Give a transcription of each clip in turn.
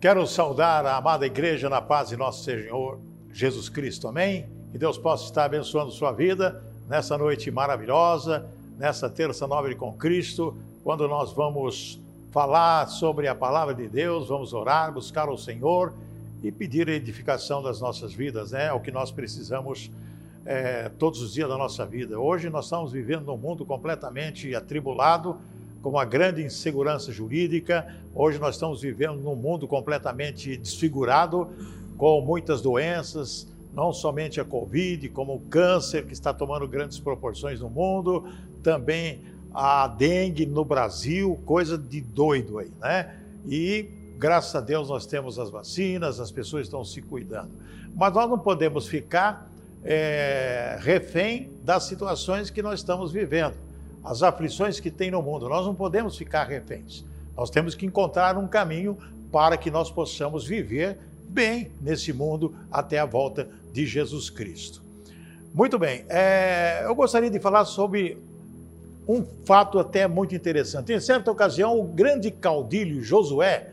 Quero saudar a amada igreja na paz de nosso Senhor Jesus Cristo. Amém? Que Deus possa estar abençoando sua vida nessa noite maravilhosa, nessa terça nobre com Cristo, quando nós vamos falar sobre a palavra de Deus, vamos orar, buscar o Senhor e pedir a edificação das nossas vidas, né? É o que nós precisamos é, todos os dias da nossa vida. Hoje nós estamos vivendo num mundo completamente atribulado, com uma grande insegurança jurídica. Hoje nós estamos vivendo num mundo completamente desfigurado, com muitas doenças, não somente a Covid, como o câncer, que está tomando grandes proporções no mundo, também a dengue no Brasil, coisa de doido aí, né? E graças a Deus nós temos as vacinas, as pessoas estão se cuidando. Mas nós não podemos ficar é, refém das situações que nós estamos vivendo as aflições que tem no mundo. Nós não podemos ficar reféns. Nós temos que encontrar um caminho para que nós possamos viver bem nesse mundo até a volta de Jesus Cristo. Muito bem, é, eu gostaria de falar sobre um fato até muito interessante. Em certa ocasião, o grande caudilho Josué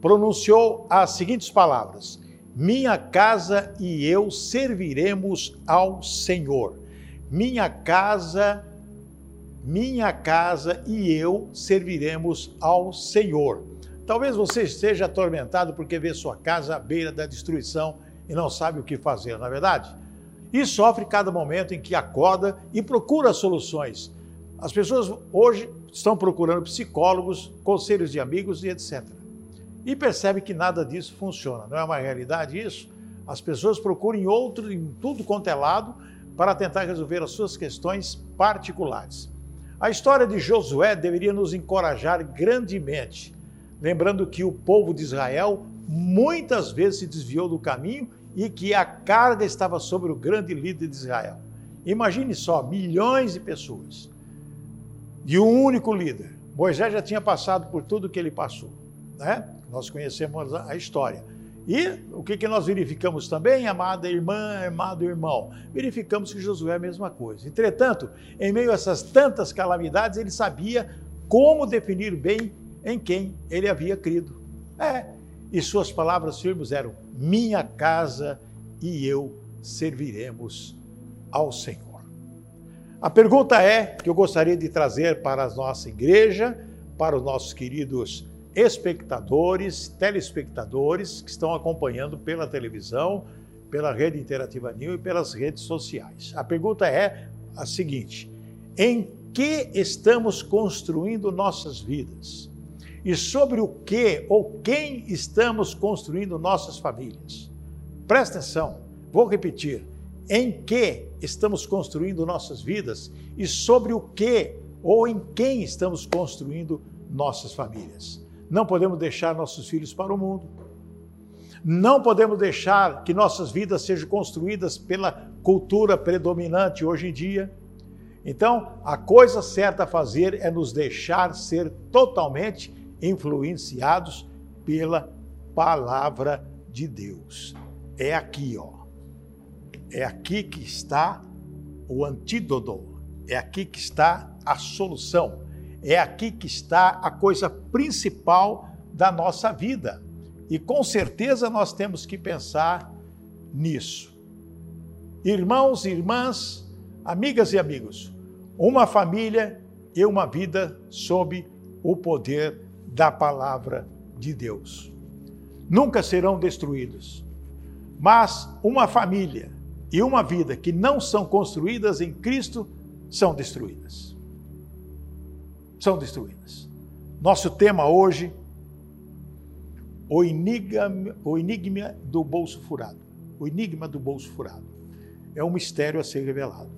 pronunciou as seguintes palavras: Minha casa e eu serviremos ao Senhor. Minha casa minha casa e eu serviremos ao Senhor. Talvez você esteja atormentado porque vê sua casa à beira da destruição e não sabe o que fazer, não é verdade? E sofre cada momento em que acorda e procura soluções. As pessoas hoje estão procurando psicólogos, conselhos de amigos e etc. E percebe que nada disso funciona. Não é uma realidade isso? As pessoas procuram em outro, em tudo quanto é lado, para tentar resolver as suas questões particulares. A história de Josué deveria nos encorajar grandemente, lembrando que o povo de Israel muitas vezes se desviou do caminho e que a carga estava sobre o grande líder de Israel. Imagine só, milhões de pessoas de um único líder. Moisés já tinha passado por tudo que ele passou, né? Nós conhecemos a história. E o que, que nós verificamos também, amada irmã, amado irmão? Verificamos que Josué é a mesma coisa. Entretanto, em meio a essas tantas calamidades, ele sabia como definir bem em quem ele havia crido. É, e suas palavras firmes eram: Minha casa e eu serviremos ao Senhor. A pergunta é que eu gostaria de trazer para a nossa igreja, para os nossos queridos espectadores, telespectadores que estão acompanhando pela televisão, pela rede Interativa New e pelas redes sociais. A pergunta é a seguinte: em que estamos construindo nossas vidas? E sobre o que ou quem estamos construindo nossas famílias? Presta atenção, vou repetir. Em que estamos construindo nossas vidas e sobre o que ou em quem estamos construindo nossas famílias? Não podemos deixar nossos filhos para o mundo. Não podemos deixar que nossas vidas sejam construídas pela cultura predominante hoje em dia. Então, a coisa certa a fazer é nos deixar ser totalmente influenciados pela palavra de Deus. É aqui, ó. É aqui que está o antídoto. É aqui que está a solução. É aqui que está a coisa principal da nossa vida. E com certeza nós temos que pensar nisso. Irmãos e irmãs, amigas e amigos, uma família e uma vida sob o poder da palavra de Deus. Nunca serão destruídos. Mas uma família e uma vida que não são construídas em Cristo são destruídas são destruídas. Nosso tema hoje, o enigma, o enigma do bolso furado. O enigma do bolso furado. É um mistério a ser revelado.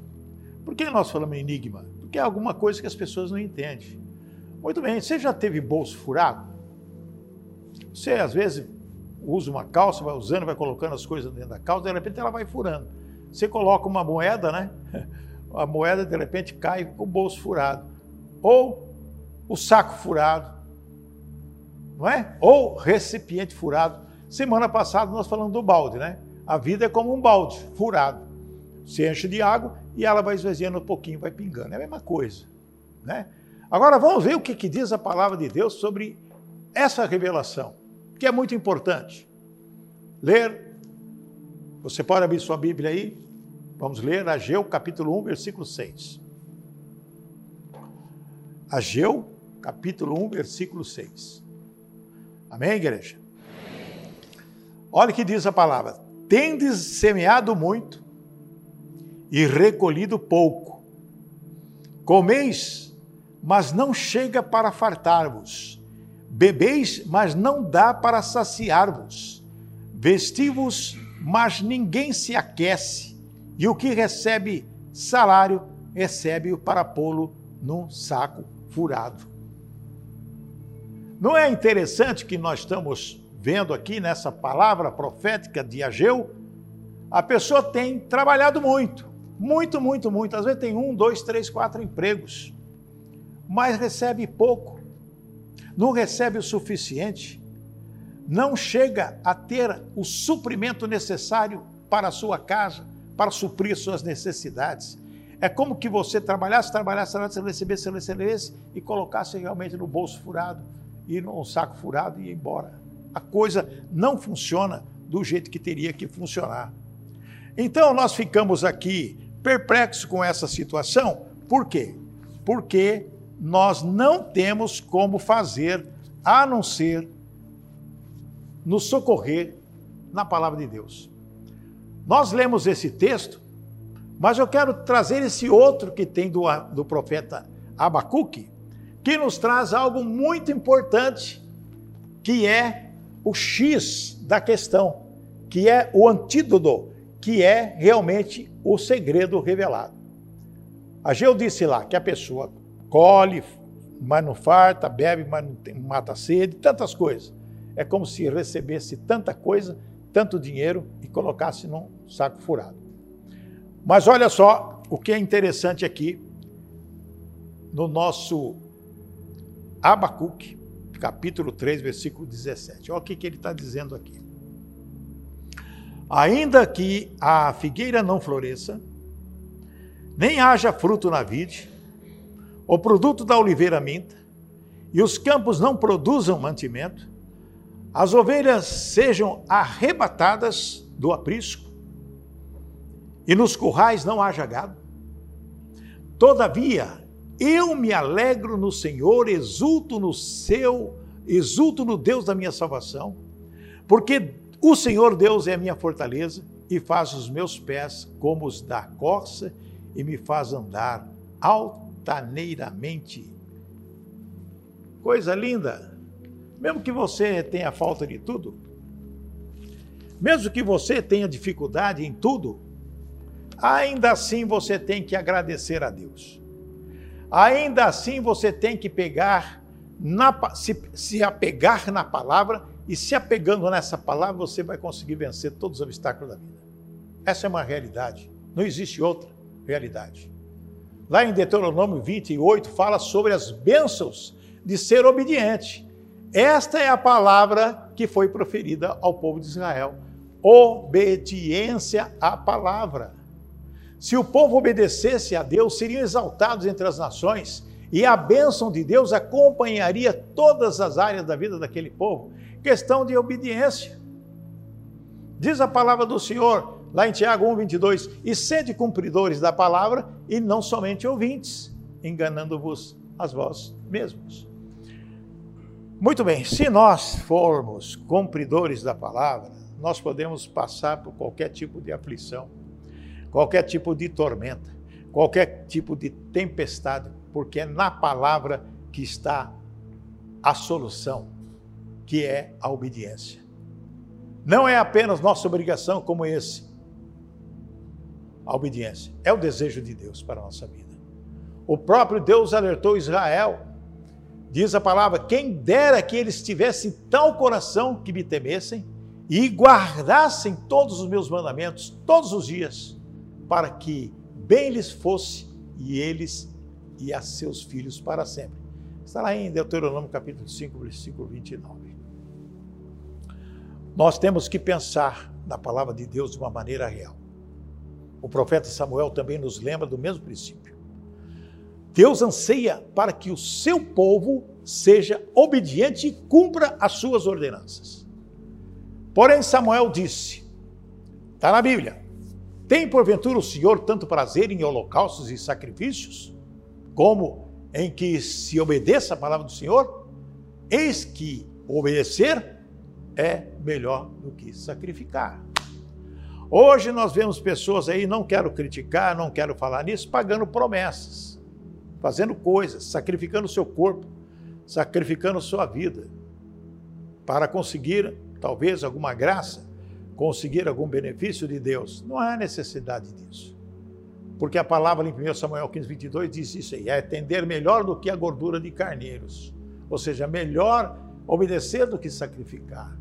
Por que nós falamos enigma? Porque é alguma coisa que as pessoas não entendem. Muito bem, você já teve bolso furado? Você às vezes usa uma calça, vai usando, vai colocando as coisas dentro da calça, de repente ela vai furando. Você coloca uma moeda, né? A moeda de repente cai com o bolso furado. Ou o saco furado, não é? Ou recipiente furado. Semana passada nós falamos do balde, né? A vida é como um balde furado. Você enche de água e ela vai esvaziando um pouquinho, vai pingando. É a mesma coisa, né? Agora vamos ver o que, que diz a palavra de Deus sobre essa revelação. que é muito importante. Ler, você pode abrir sua Bíblia aí, vamos ler Ageu capítulo 1, versículo 6. Ageu capítulo 1, versículo 6. Amém, igreja? Olha o que diz a palavra: Tendes semeado muito e recolhido pouco. Comeis, mas não chega para fartar-vos. Bebeis, mas não dá para saciar-vos. Vesti-vos, mas ninguém se aquece. E o que recebe salário, recebe-o para pô-lo num saco furado. Não é interessante que nós estamos vendo aqui nessa palavra profética de Ageu, a pessoa tem trabalhado muito, muito, muito, muito. Às vezes tem um, dois, três, quatro empregos, mas recebe pouco, não recebe o suficiente, não chega a ter o suprimento necessário para a sua casa, para suprir suas necessidades. É como que você trabalhasse, trabalhasse, trabalhasse, recebesse, recebesse e colocasse realmente no bolso furado e num saco furado e ir embora a coisa não funciona do jeito que teria que funcionar. Então nós ficamos aqui perplexos com essa situação. Por quê? Porque nós não temos como fazer a não ser nos socorrer na palavra de Deus. Nós lemos esse texto, mas eu quero trazer esse outro que tem do, do profeta Abacuque, que nos traz algo muito importante, que é o X da questão, que é o antídoto, que é realmente o segredo revelado. Ageu disse lá que a pessoa colhe, mas não farta, bebe, mas não tem, mata a sede, tantas coisas. É como se recebesse tanta coisa, tanto dinheiro e colocasse num saco furado. Mas olha só o que é interessante aqui no nosso Abacuque, capítulo 3, versículo 17. Olha o que, que ele está dizendo aqui. Ainda que a figueira não floresça, nem haja fruto na vide, o produto da oliveira minta, e os campos não produzam mantimento, as ovelhas sejam arrebatadas do aprisco, e nos currais não haja gado. Todavia, eu me alegro no Senhor, exulto no seu, exulto no Deus da minha salvação, porque o Senhor Deus é a minha fortaleza e faz os meus pés como os da corça e me faz andar altaneiramente. Coisa linda! Mesmo que você tenha falta de tudo, mesmo que você tenha dificuldade em tudo, ainda assim você tem que agradecer a Deus ainda assim você tem que pegar, na, se, se apegar na palavra, e se apegando nessa palavra, você vai conseguir vencer todos os obstáculos da vida. Essa é uma realidade, não existe outra realidade. Lá em Deuteronômio 28 fala sobre as bênçãos de ser obediente. Esta é a palavra que foi proferida ao povo de Israel. Obediência à palavra. Se o povo obedecesse a Deus, seriam exaltados entre as nações e a bênção de Deus acompanharia todas as áreas da vida daquele povo. Questão de obediência. Diz a palavra do Senhor, lá em Tiago 1, 22, e sede cumpridores da palavra e não somente ouvintes, enganando-vos as vós mesmos. Muito bem, se nós formos cumpridores da palavra, nós podemos passar por qualquer tipo de aflição qualquer tipo de tormenta, qualquer tipo de tempestade, porque é na palavra que está a solução, que é a obediência. Não é apenas nossa obrigação como esse, a obediência, é o desejo de Deus para a nossa vida. O próprio Deus alertou Israel, diz a palavra: quem dera que eles tivessem tal coração que me temessem e guardassem todos os meus mandamentos todos os dias para que bem lhes fosse e eles e a seus filhos para sempre. Está lá em Deuteronômio capítulo 5, versículo 29. Nós temos que pensar na palavra de Deus de uma maneira real. O profeta Samuel também nos lembra do mesmo princípio. Deus anseia para que o seu povo seja obediente e cumpra as suas ordenanças. Porém, Samuel disse: está na Bíblia, tem porventura o Senhor tanto prazer em holocaustos e sacrifícios, como em que se obedeça a palavra do Senhor? Eis que obedecer é melhor do que sacrificar. Hoje nós vemos pessoas aí, não quero criticar, não quero falar nisso, pagando promessas, fazendo coisas, sacrificando seu corpo, sacrificando sua vida, para conseguir talvez alguma graça, conseguir algum benefício de Deus. Não há necessidade disso. Porque a palavra em 1 Samuel 15, 22 diz isso aí: é atender melhor do que a gordura de carneiros. Ou seja, melhor obedecer do que sacrificar.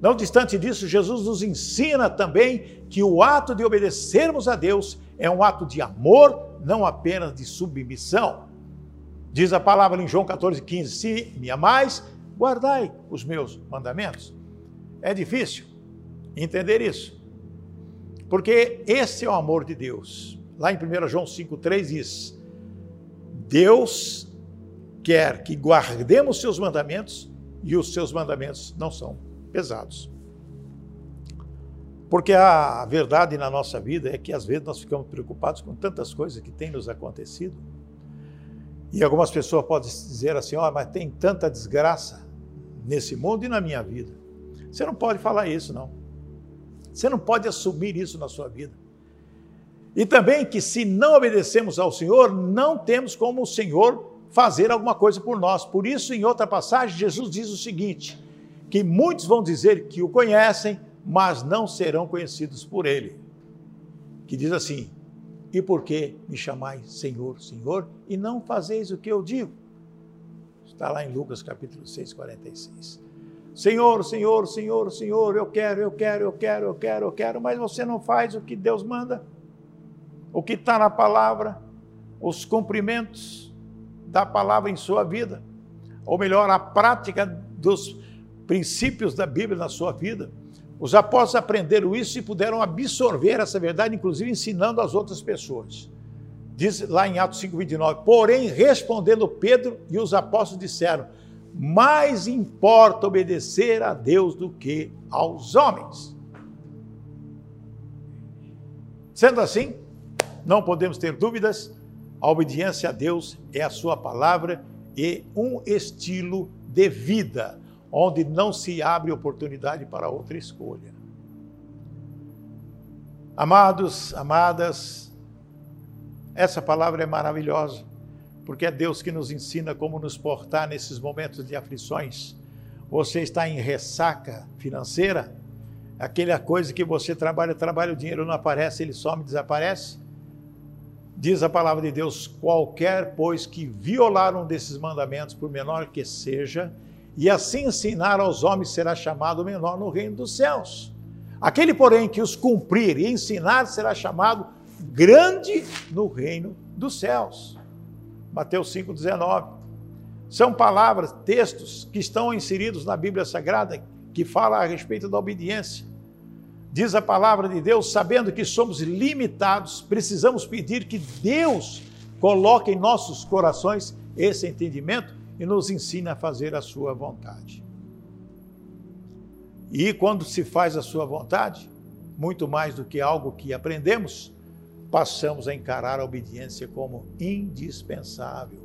Não distante disso, Jesus nos ensina também que o ato de obedecermos a Deus é um ato de amor, não apenas de submissão. Diz a palavra em João 14,15: Se me amais, guardai os meus mandamentos. É difícil entender isso, porque esse é o amor de Deus. Lá em 1 João 5,3 diz: Deus quer que guardemos seus mandamentos e os seus mandamentos não são pesados. Porque a verdade na nossa vida é que às vezes nós ficamos preocupados com tantas coisas que têm nos acontecido. E algumas pessoas podem dizer assim: ó, oh, mas tem tanta desgraça nesse mundo e na minha vida. Você não pode falar isso, não. Você não pode assumir isso na sua vida. E também que se não obedecemos ao Senhor, não temos como o Senhor fazer alguma coisa por nós. Por isso, em outra passagem, Jesus diz o seguinte: que muitos vão dizer que o conhecem, mas não serão conhecidos por ele. Que diz assim: E por que me chamais Senhor, Senhor, e não fazeis o que eu digo? Está lá em Lucas capítulo 6, 46. Senhor, Senhor, Senhor, Senhor, eu quero, eu quero, eu quero, eu quero, eu quero, mas você não faz o que Deus manda, o que está na palavra, os cumprimentos da palavra em sua vida, ou melhor, a prática dos princípios da Bíblia na sua vida. Os apóstolos aprenderam isso e puderam absorver essa verdade, inclusive ensinando às outras pessoas. Diz lá em Atos 5,29: Porém, respondendo Pedro e os apóstolos disseram: Mais importa obedecer a Deus do que aos homens. Sendo assim, não podemos ter dúvidas, a obediência a Deus é a Sua palavra e um estilo de vida onde não se abre oportunidade para outra escolha. Amados, amadas, essa palavra é maravilhosa, porque é Deus que nos ensina como nos portar nesses momentos de aflições. Você está em ressaca financeira? Aquela coisa que você trabalha, trabalha, o dinheiro não aparece, ele some, desaparece? Diz a palavra de Deus: qualquer, pois, que violar um desses mandamentos, por menor que seja, e assim ensinar aos homens será chamado menor no reino dos céus. Aquele, porém, que os cumprir e ensinar será chamado grande no reino dos céus. Mateus 5,19. São palavras, textos que estão inseridos na Bíblia Sagrada que fala a respeito da obediência. Diz a palavra de Deus, sabendo que somos limitados, precisamos pedir que Deus coloque em nossos corações esse entendimento e nos ensina a fazer a sua vontade. E quando se faz a sua vontade, muito mais do que algo que aprendemos, passamos a encarar a obediência como indispensável.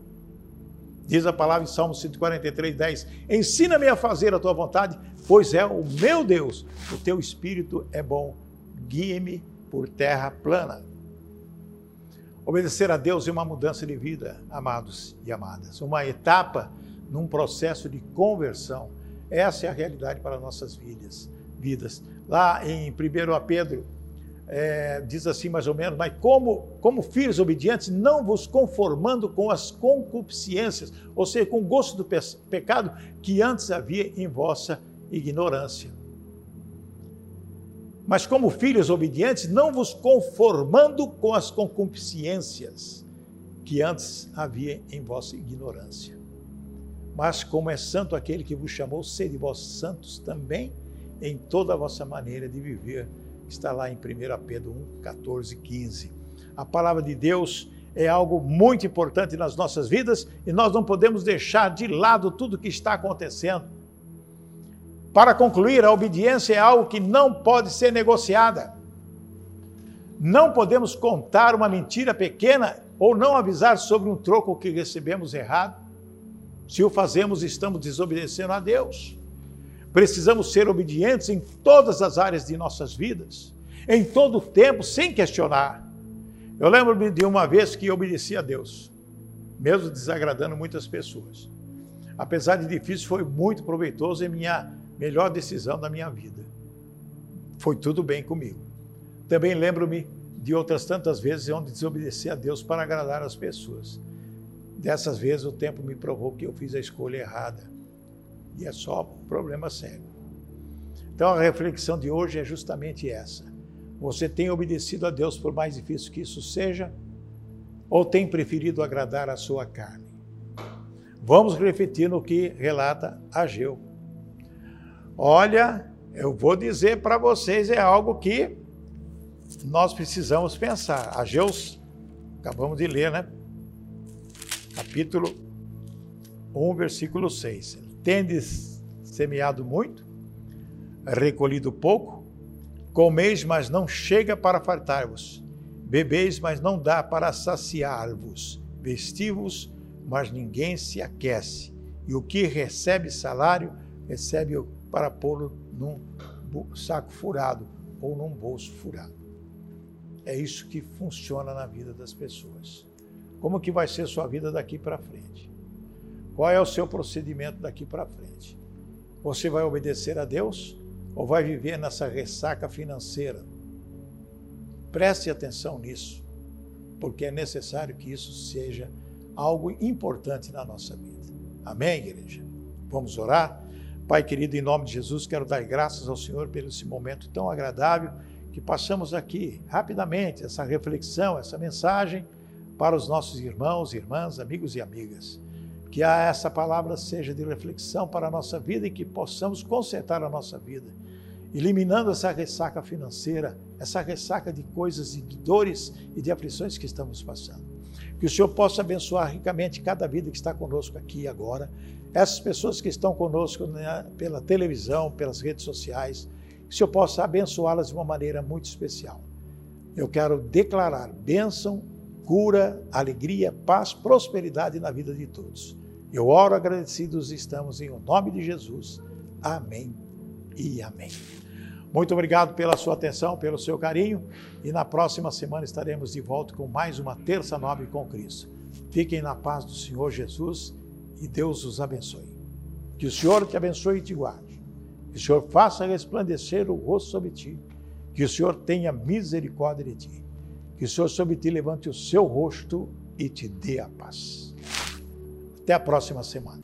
Diz a palavra em Salmo 143, 10: Ensina-me a fazer a tua vontade, pois é o meu Deus, o teu espírito é bom, guie-me por terra plana. Obedecer a Deus é uma mudança de vida, amados e amadas, uma etapa num processo de conversão. Essa é a realidade para nossas vidas. vidas. Lá em 1 Pedro, é, diz assim mais ou menos, mas como, como filhos obedientes, não vos conformando com as concupiscências, ou seja, com o gosto do pe pecado que antes havia em vossa ignorância mas como filhos obedientes, não vos conformando com as concupiscências que antes havia em vossa ignorância. Mas como é santo aquele que vos chamou, sede vós santos também em toda a vossa maneira de viver. Está lá em 1 Pedro 1, 14, 15. A palavra de Deus é algo muito importante nas nossas vidas e nós não podemos deixar de lado tudo o que está acontecendo Para concluir, a obediência é algo que não pode ser negociada. Não podemos contar uma mentira pequena ou não avisar sobre um troco que recebemos errado. Se o fazemos, estamos desobedecendo a Deus. Precisamos ser obedientes em todas as áreas de nossas vidas, em todo o tempo, sem questionar. Eu lembro-me de uma vez que obedeci a Deus, mesmo desagradando muitas pessoas. Apesar de difícil, foi muito proveitoso e minha melhor decisão da minha vida. Foi tudo bem comigo. Também lembro-me de outras tantas vezes onde desobedeci a Deus para agradar as pessoas. Dessas vezes o tempo me provou que eu fiz a escolha errada. E é só problema sério. Então a reflexão de hoje é justamente essa. Você tem obedecido a Deus por mais difícil que isso seja? Ou tem preferido agradar a sua carne? Vamos refletir no que relata Ageu. Olha, eu vou dizer para vocês, é algo que nós precisamos pensar. Ageus, acabamos de ler, né? Capítulo 1, versículo 6. Tendes semeado muito, recolhido pouco, comeis, mas não chega para fartar-vos, bebeis, mas não dá para saciar-vos, vestivos, mas ninguém se aquece, e o que recebe salário, recebe para pô-lo num saco furado ou num bolso furado. É isso que funciona na vida das pessoas. Como que vai ser sua vida daqui para frente? Qual é o seu procedimento daqui para frente? Você vai obedecer a Deus ou vai viver nessa ressaca financeira? Preste atenção nisso, porque é necessário que isso seja algo importante na nossa vida. Amém, igreja? Vamos orar? Pai querido, em nome de Jesus, quero dar graças ao Senhor pelo esse momento tão agradável que passamos aqui rapidamente essa reflexão, essa mensagem para os nossos irmãos, irmãs, amigos e amigas. Que essa palavra seja de reflexão para a nossa vida e que possamos consertar a nossa vida, eliminando essa ressaca financeira, essa ressaca de coisas e de dores e de aflições que estamos passando. Que o Senhor possa abençoar ricamente cada vida que está conosco aqui e agora, essas pessoas que estão conosco né, pela televisão, pelas redes sociais, que o Senhor possa abençoá-las de uma maneira muito especial. Eu quero declarar bênção, cura, alegria, paz, prosperidade na vida de todos. Eu oro agradecidos estamos em o nome de Jesus. Amém e amém. Muito obrigado pela sua atenção, pelo seu carinho e na próxima semana estaremos de volta com mais uma Terça Nobre com Cristo. Fiquem na paz do Senhor Jesus e Deus os abençoe. Que o Senhor te abençoe e te guarde. Que o Senhor faça resplandecer o rosto sobre ti. Que o Senhor tenha misericórdia de ti. Que o Senhor sobre ti levante o seu rosto e te dê a paz. Até a próxima semana.